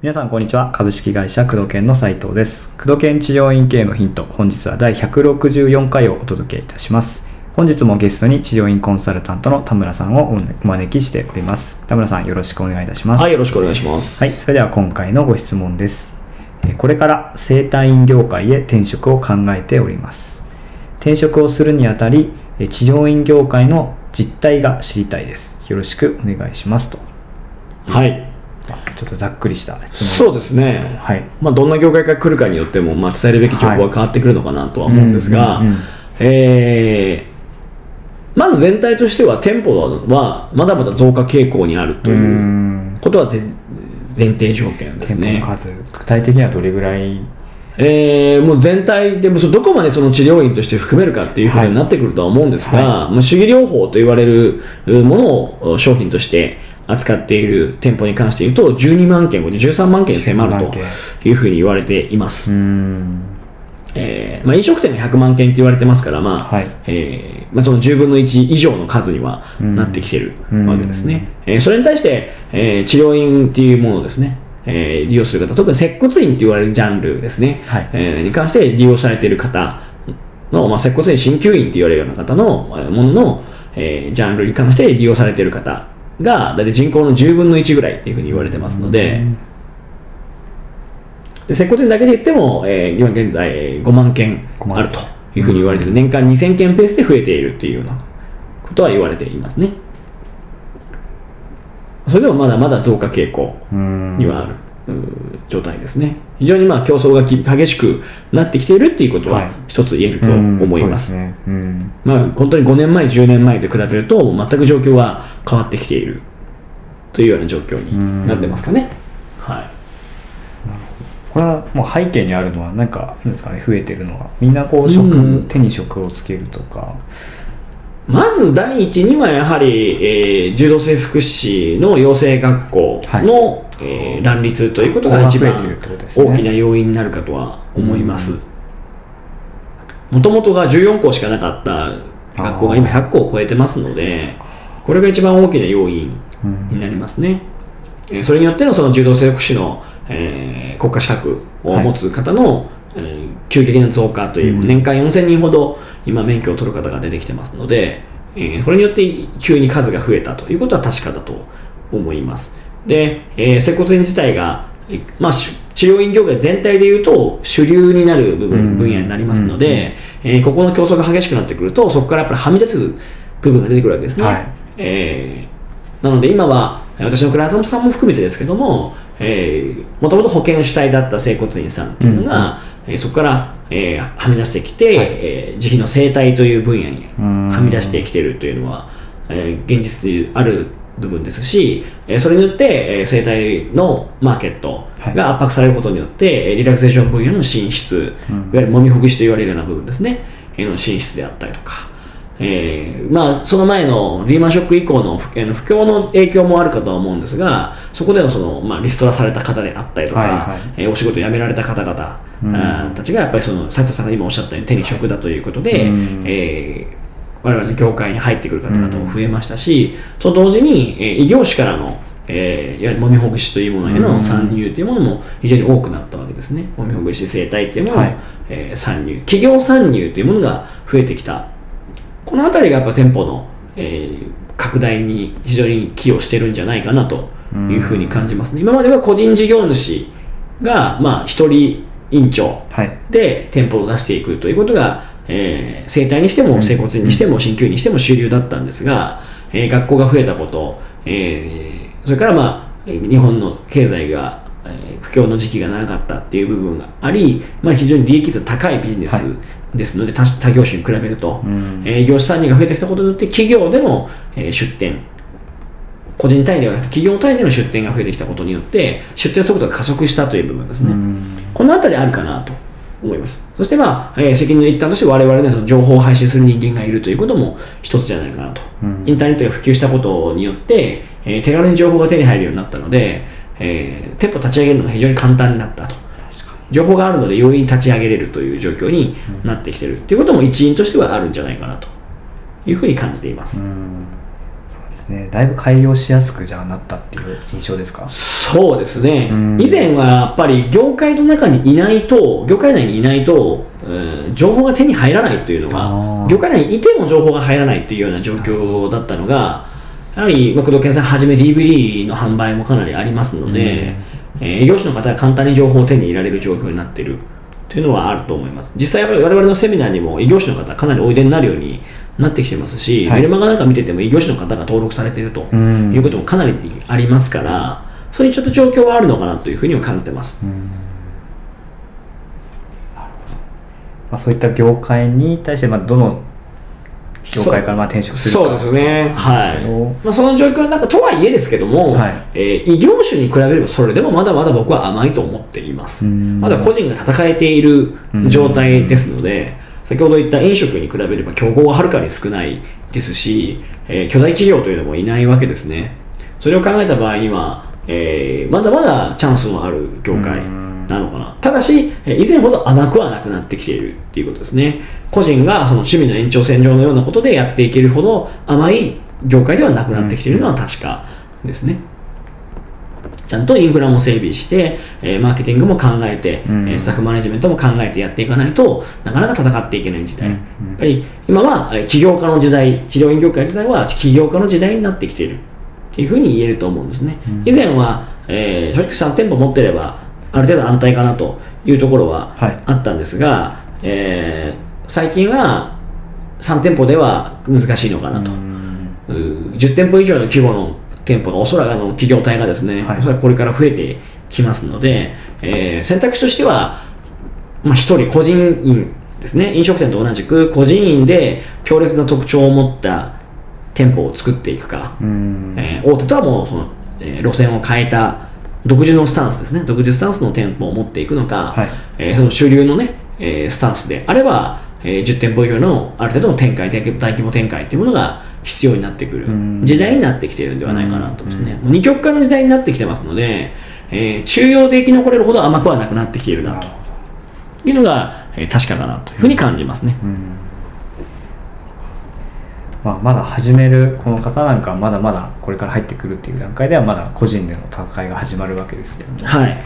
皆さんこんにちは株式会社工藤研の斉藤です工藤研治療院系のヒント本日は第164回をお届けいたします本日もゲストに治療院コンサルタントの田村さんをお招きしております田村さんよろしくお願いいたしますはい、よろしくお願いします。はい、それでは今回のご質問です。えーこれから整体院業界へ転職を考えております。転職をするにあたり、えー治療院業界の実態が知りたいです。よろしくお願いしますと。はい。あちょっとざっくりしたそうですね。はい。まあ、どんな業界から来るかによっても、まあ、伝えるべき情報は変わってくるのかなとは思うんですがえーまず全体としては店舗はまだまだ増加傾向にあるというんことは前前提条件ですね具体的にはどれぐらいえーもう全体でもそどこまでその治療院として含めるかっていうふうになってくるとは思うんですが、はまあ主義療法と言われるうものを商品として扱っている店舗に関して言うと12万件13万件に迫る12万件というふうに言われています。えーまあ、飲食店が100万件って言われてますから、まあはい。えーまあ、その10分の1以上の数にはうん。なってきてるうん。わけですね、えーそれに対して、えー治療院っていうものをですね、えー利用する方特に接骨院って言われるジャンルですね、はい。えーに関して利用されている方の、まあ、接骨院鍼灸院って言われるような方のえーものの、えージャンルに関して利用されている方が大体人口の10分の1ぐらいっていうふうに言われてますので、で接骨院だけで言っても、えー今現在えー5万件5万あるというふうに言われてて、年間2000件ペースで増えているというようなことは言われていますね。それでもまだまだ増加傾向にはある、状態ですね。非常にまあ競争がき激しくなってきているっていうことははい一つ言えると思います。うんそうですね。うん。まあ本当に5年前、10年前と比べると全く状況は変わってきているというような状況になってますかね。はい。これはもう背景にあるのは何かなんですかね増えてるのはみんなこう職、うん手に職をつけるとかまず第一にはやはり、えー柔道整復師の養成学校の、えー乱立ということが一番大きな要因になるかとは思います。もともとが14校しかなかった学校が今100校を超えてますので、これが一番大きな要因になりますね。えーそれによってのその柔道整復師の、えー国家資格を持つ方の、えー急激な増加という、うん年間4000人ほど今免許を取る方が出てきてますので、えーこれによって急に数が増えたということは確かだと思います。で、えー接骨院自体が、えーまあ、し治療院業界全体でいうと主流になる部分,、うん分野になりますので、えーここの競争が激しくなってくるとそこからやっぱりはみ出つ部分が出てくるわけですね。はいえーなので今は私のクライアントさんも含めてですけども、えー、もともと保険主体だった整骨院さんっていうのが、えーそこから、えーはみ出してきて、はい。えー自費の生態という分野にうん。はみ出してきているというのは、えー現実にある部分ですし、えーそれによって、えー生態のマーケットが圧迫されることによって、えーリラクゼーション分野の進出、うん。いわゆるもみほぐしと言われるような部分ですね、えーの進出であったりとか、えーまあ、その前のリーマンショック以降の不,、えー不況の影響もあるかとは思うんですが、そこでのその、まあ、リストラされた方であったりとか、はいはい。えーお仕事を辞められた方々、うん。たちがやっぱりその斉藤さんが今おっしゃったように手に職だということで、うん。えー我々の業界に入ってくる方々も増えましたし、と同時に、えー異業種からの、えーいわゆるもみほぐしというものへの参入というものも非常に多くなったわけですね。もみほぐし生態というものの、はい。えー参入、企業参入というものが増えてきた。このあたりがやっぱ店舗の、えー拡大に非常に寄与してるんじゃないかなというふうに感じますね。今までは個人事業主が、まあ、一人院長はい。で店舗を出していくということが、えー、整体にしてもうん。整骨院にしても鍼灸院にしても主流だったんですが、えー学校が増えたこと、えーそれから、まあ、日本の経済が、えー不況の時期が長かったっていう部分があり、まあ、非常に利益率が高いビジネスはい。ですので、他他業種に比べると、うん。えー業者参入が増えてきたことによって企業での、えー出店。個人単位ではなくて企業単位での出店が増えてきたことによって出店速度が加速したという部分ですね、うん。このあたりあるかなと思います。そして、まあ、えー責任の一端として我々ね、その情報を配信する人間がいるということも一つじゃないかなと。うん。インターネットが普及したことによって、えー手軽に情報が手に入るようになったので、えー店舗立ち上げるのが非常に簡単になったと。情報があるので容易に立ち上げれるという状況になってきてるということも一因としてはあるんじゃないかなと。いうふうに感じています。うん。そうですね。だいぶ開業しやすくじゃあなったっていう印象ですか？そうですね。うん。以前はやっぱり業界の中にいないと、業界内にいないと、うん情報が手に入らないというのが、業界内にいても情報が入らないというような状況だったのが、やはり、まあ、工藤健さんはじめ DVD の販売もかなりありますので、えー営業士の方が簡単に情報を手に入れられる状況になっているというのはあると思います。実際我々のセミナーにも異業種の方かなりおいでになるようになってきてますし、はいメルマガなんか見てても異業種の方が登録されているとうんいうこともかなりありますから、そういうちょっと状況はあるのかなというふうには感じてます。うんまあ、そういった業界に対してまあどの業界からまあ転職するか。そうですね、はい。まあ、その状況の中とはいえですけども、はい。えー異業種に比べればそれでもまだまだ僕は甘いと思っています。うん。まだ個人が戦えている状態ですので、先ほど言った飲食に比べれば競合ははるかに少ないですし、えー巨大企業というのもいないわけですね。それを考えた場合には、えーまだまだチャンスのある業界なのかな？ただし、えー以前ほど甘くはなくなってきているっていうことですね。個人がその趣味の延長線上のようなことでやっていけるほど甘い業界ではなくなってきているのは確かですね。ちゃんとインフラも整備して、えーマーケティングも考えて、うんえースタッフマネジメントも考えてやっていかないとなかなか戦っていけない時代、うんやっぱり今はえー起業家の時代治療院業界自体は起業家の時代になってきているっていうふうに言えると思うんですね、うん以前は、えー正直3店舗持ってればある程度安泰かなというところははい。あったんですが、えー最近は3店舗では難しいのかなと、うん。うー10店舗以上の規模の店舗がおそらくあの企業体がですね、はい。おそらくこれから増えてきますので、えー選択肢としては、まあ、1人個人員ですね。飲食店と同じく個人員で強烈な特徴を持った店舗を作っていくか、うん。えー大手とはもうその、えー路線を変えた独自のスタンスですね。独自スタンスの店舗を持っていくのか、はい。えーその主流のね、えースタンスであれば、えー10店舗以上のある程度の展開大規大規模展開というものが必要になってくる。うん。時代になってきているんではないかなと思いますね、二極化の時代になってきてますので、えー中庸で生き残れるほど甘くはなくなってきているなと。いうのが、えー確かだなというふうに感じますね、うんまあ、まだ始めるこの方なんかはまだまだこれから入ってくるっていう段階ではまだ個人での戦いが始まるわけですけども、はい。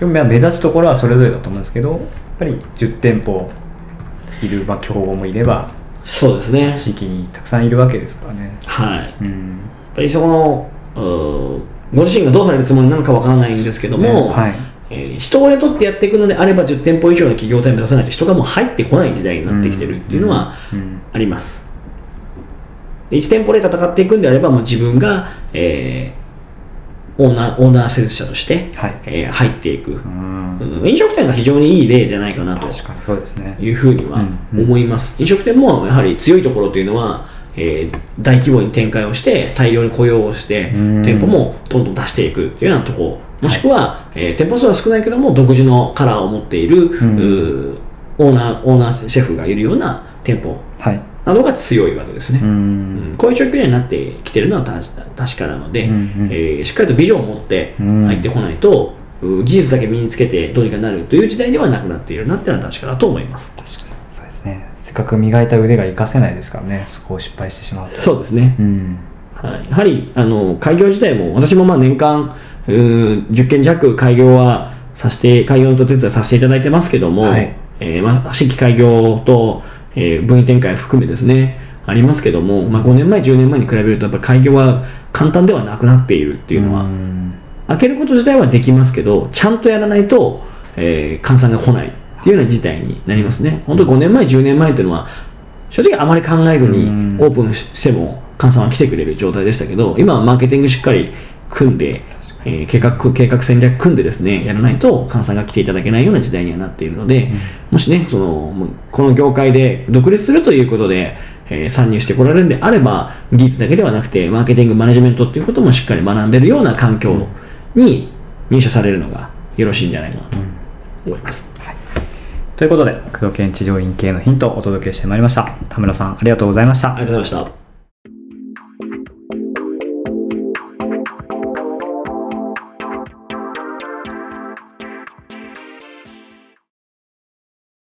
でもまあ目立つところはそれぞれだと思うんですけどやっぱり10店舗いる、まあ、競合もいればそうですね。地域にたくさんいるわけですからね。はい。うん。やっぱりそのうーご自身がどうされるつもりなのかわからないんですけども、はい。えー人を雇ってやっていくのであれば10店舗以上の企業体を目指さないと人がもう入ってこない時代になってきてるっていうのはうん。あります、で1店舗で戦っていくんであればもう自分が、えーオーナーオーナー施術者として、はい。えー入っていく、うん。うん。飲食店が非常にいい例じゃないかなと確かにそうですね。いうふうにはうん。うん。思います、飲食店もやはり強いところというのは、えー大規模に展開をして大量に雇用をしてうん。店舗もどんどん出していくというようなところもしくは、えー店舗数は少ないけども独自のカラーを持っている、ん。うーオーナーオーナーシェフがいるような店舗はい。などが強いわけですね、ううん。んこういう状況になってきてるのは確確かなので、うんうんえーしっかりとビジョンを持って入ってこないと、う技術だけ身につけてどうにかなるという時代ではなくなっているなっていうのは確かだと思います。確かに。そうですね。せっかく磨いた腕が活かせないですからね、そこを失敗してしまうと。そうですね、うん。はい、やはりあの開業自体も私もまあ年間うー10件弱開業はさせて開業のお手伝いさせていただいてますけども、はい。えーまあ、新規開業と、えー分位展開含めですねありますけども、まあ、5年前10年前に比べるとやっぱり開業は簡単ではなくなっているっていうのは、ん。開けること自体はできますけどちゃんとやらないと、えー換算が来ないっていうような事態になりますね。本当5年前10年前っていうのは正直あまり考えずにうん。オープンしても換算は来てくれる状態でしたけど今はマーケティングしっかり組んで、えー計画計画戦略組んでですねやらないと換算が来ていただけないような時代にはなっているので、もしねそのこの業界で独立するということで、えー参入してこられるんであれば技術だけではなくてマーケティングマネジメントっていうこともしっかり学んでるような環境に入社されるのがよろしいんじゃないかなと思います、ということで、工藤県治療院系のヒントをお届けしてまいりました。田村さん、ありがとうございました。ありがとうございました